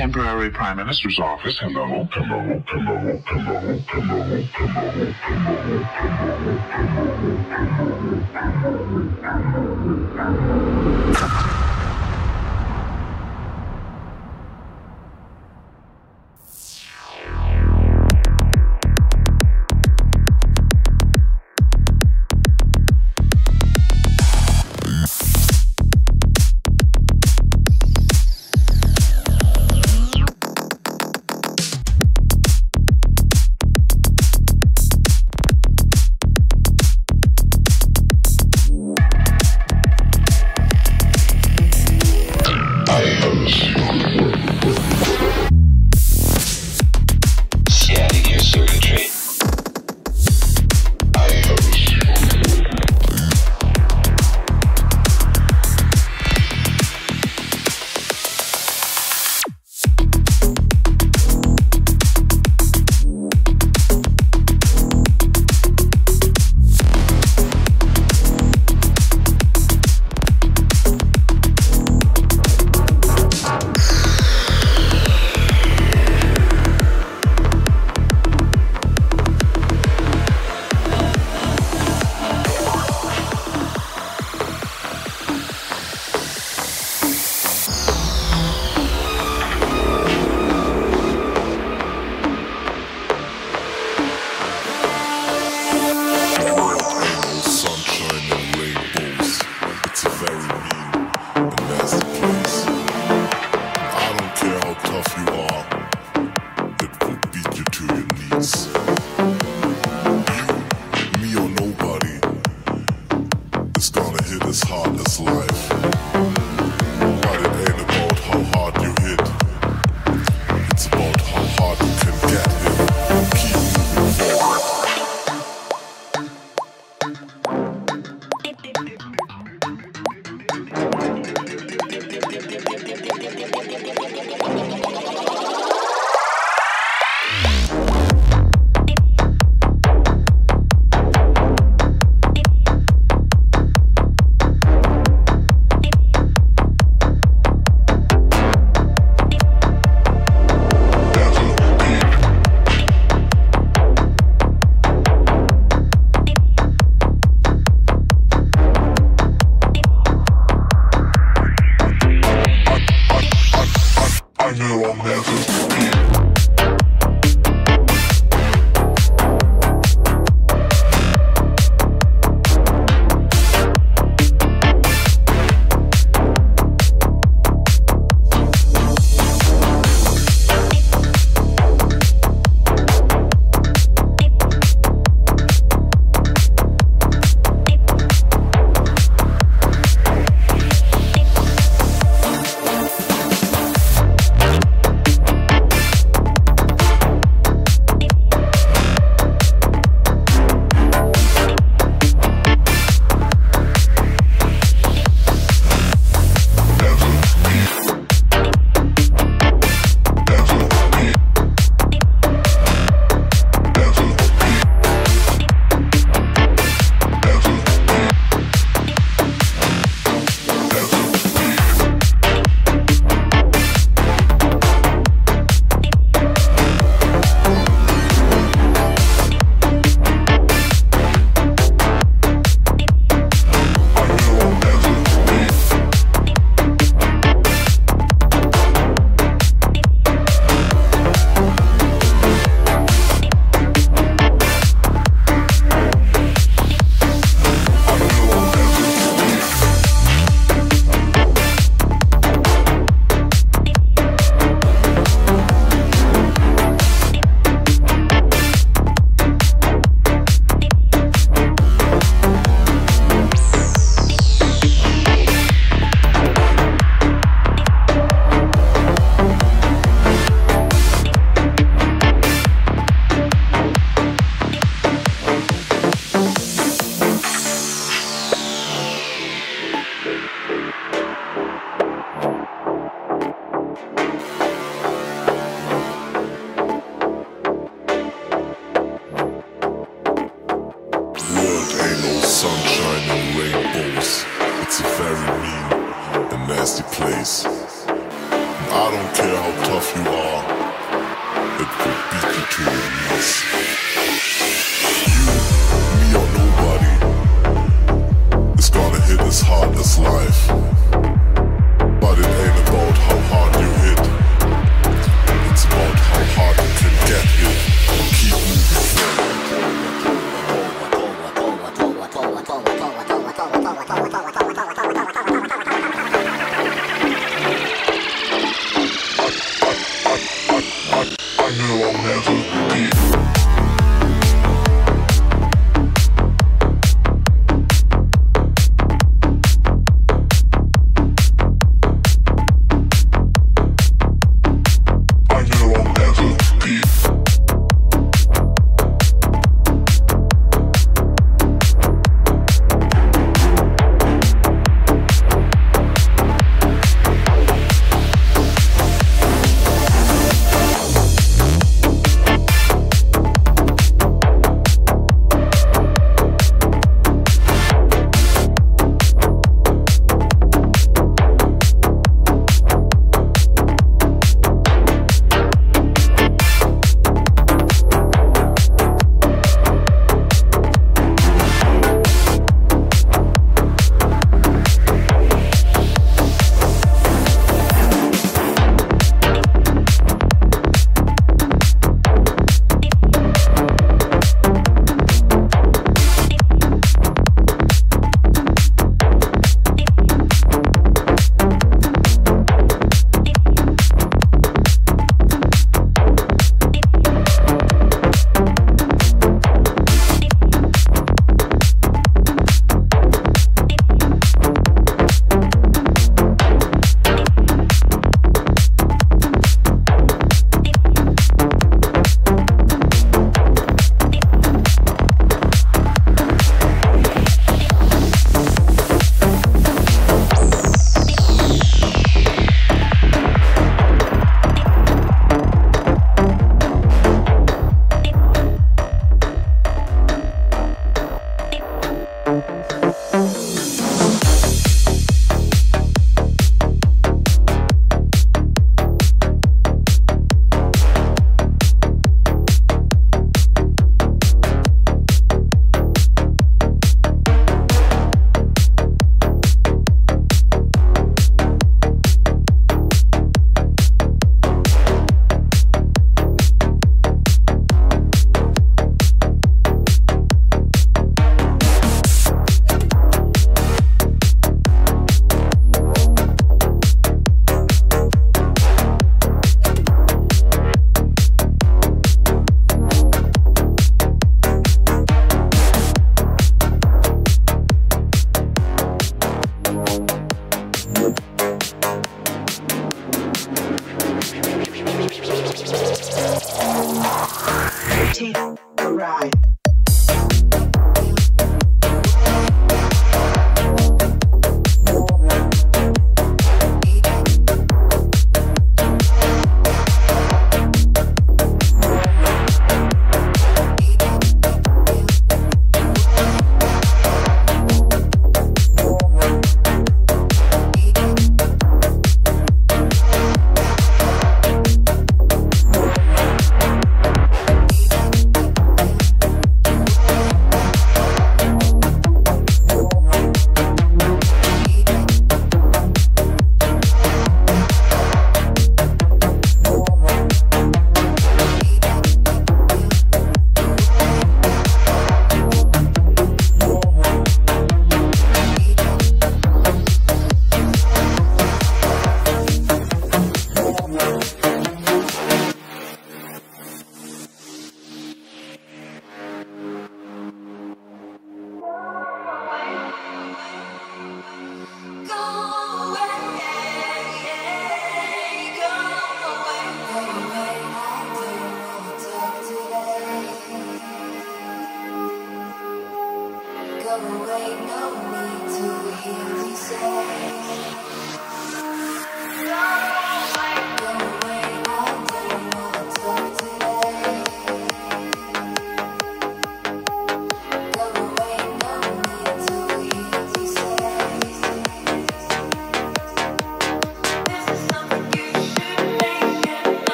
temporary prime minister's office. Hello. Hello. Hello. Hello. Hello. Hello. Hello. Hello. Hello. Hello. Hello.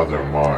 Other minds.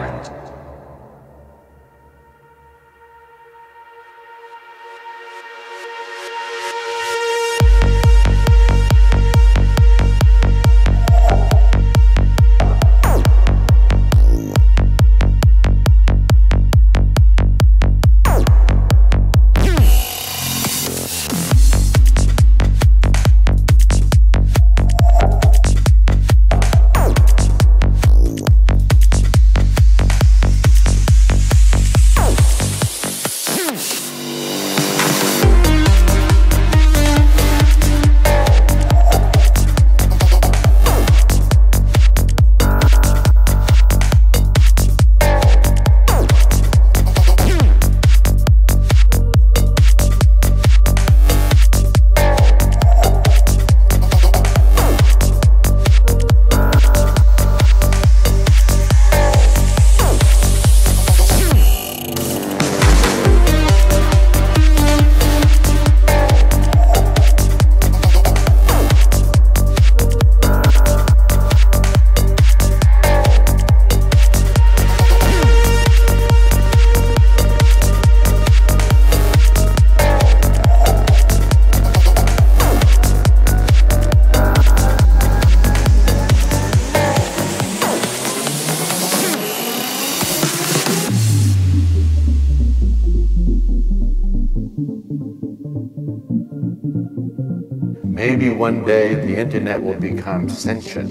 Internet will become sentient.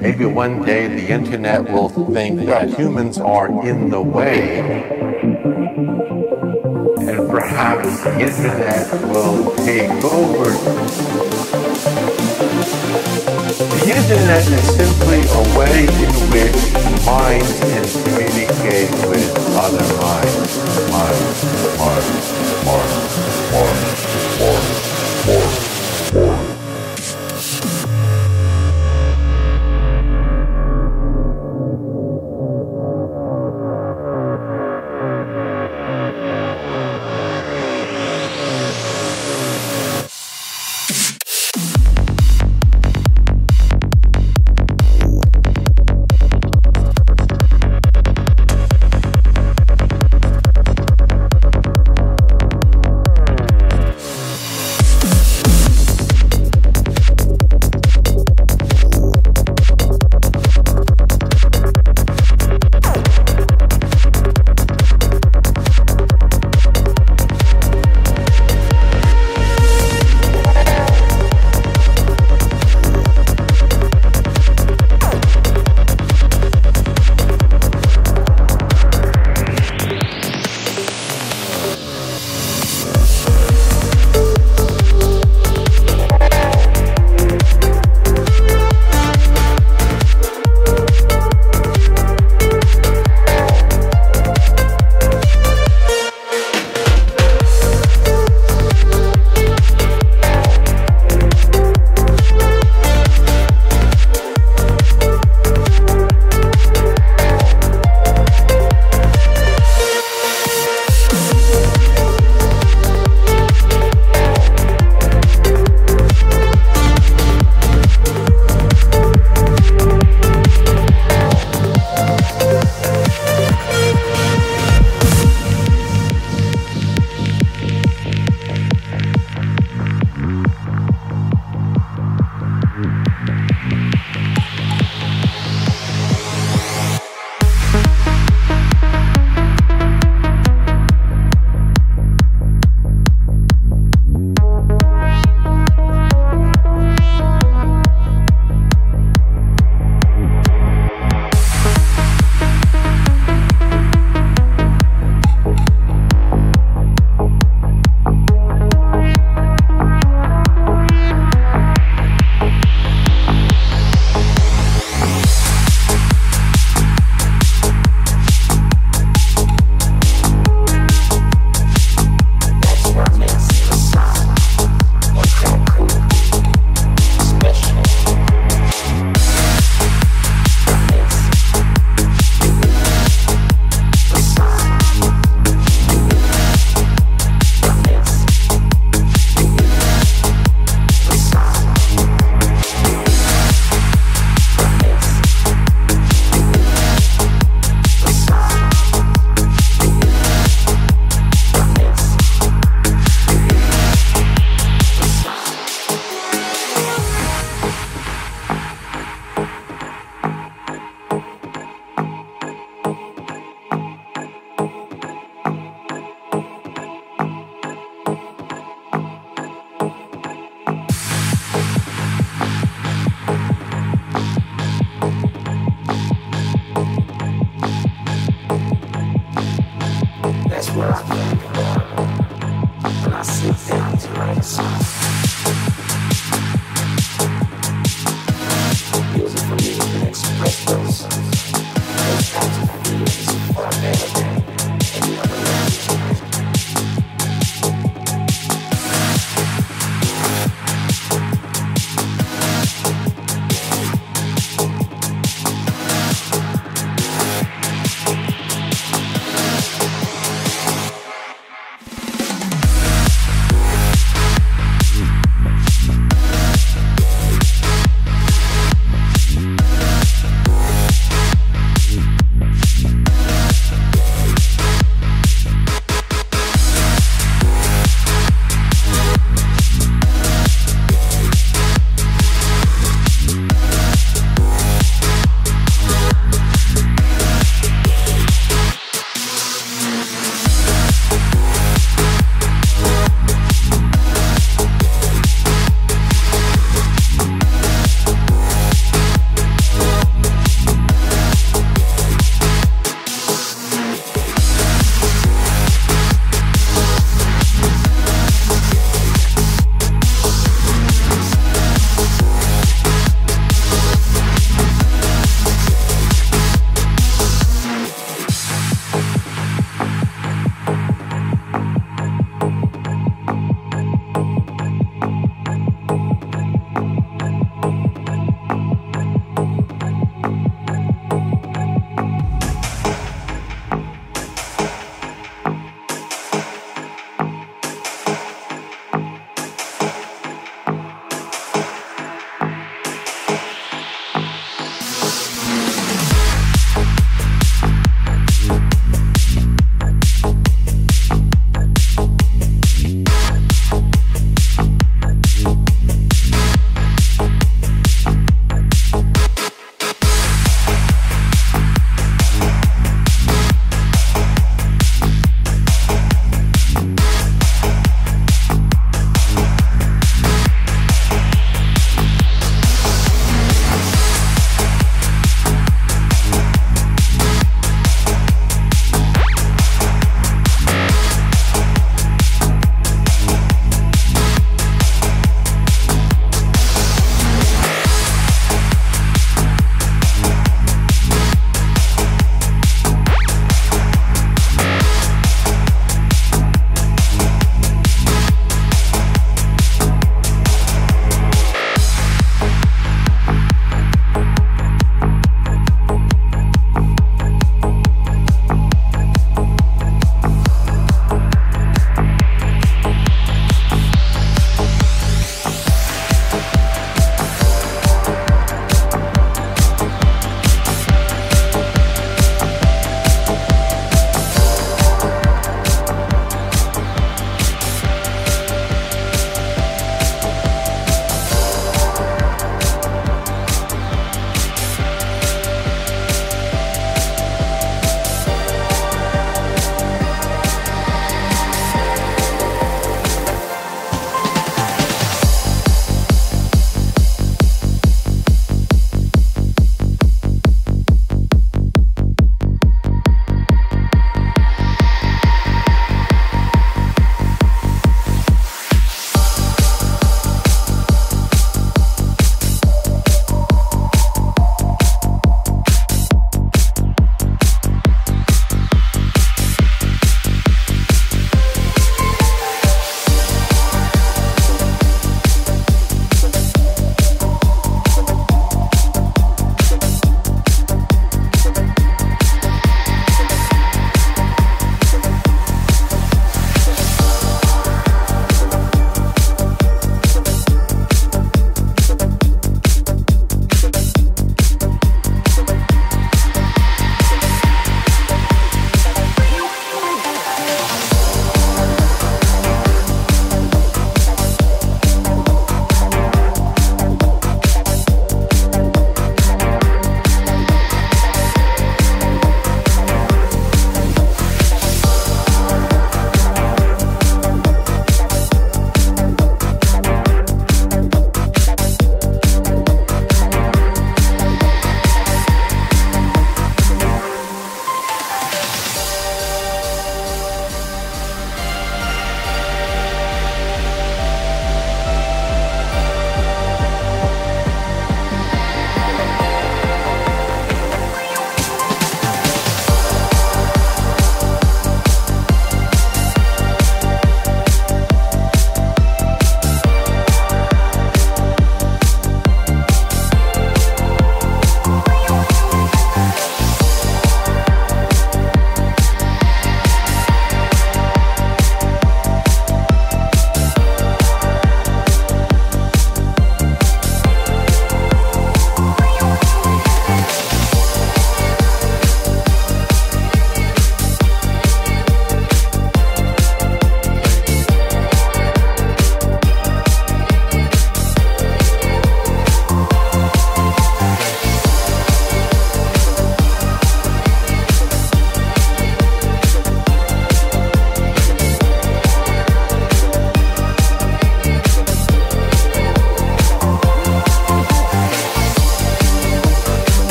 Maybe one day the internet will think that humans are in the way. And perhaps the internet will take over. The internet is simply a way in which minds can communicate with other minds. Minds, minds, minds, minds,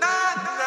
na, na.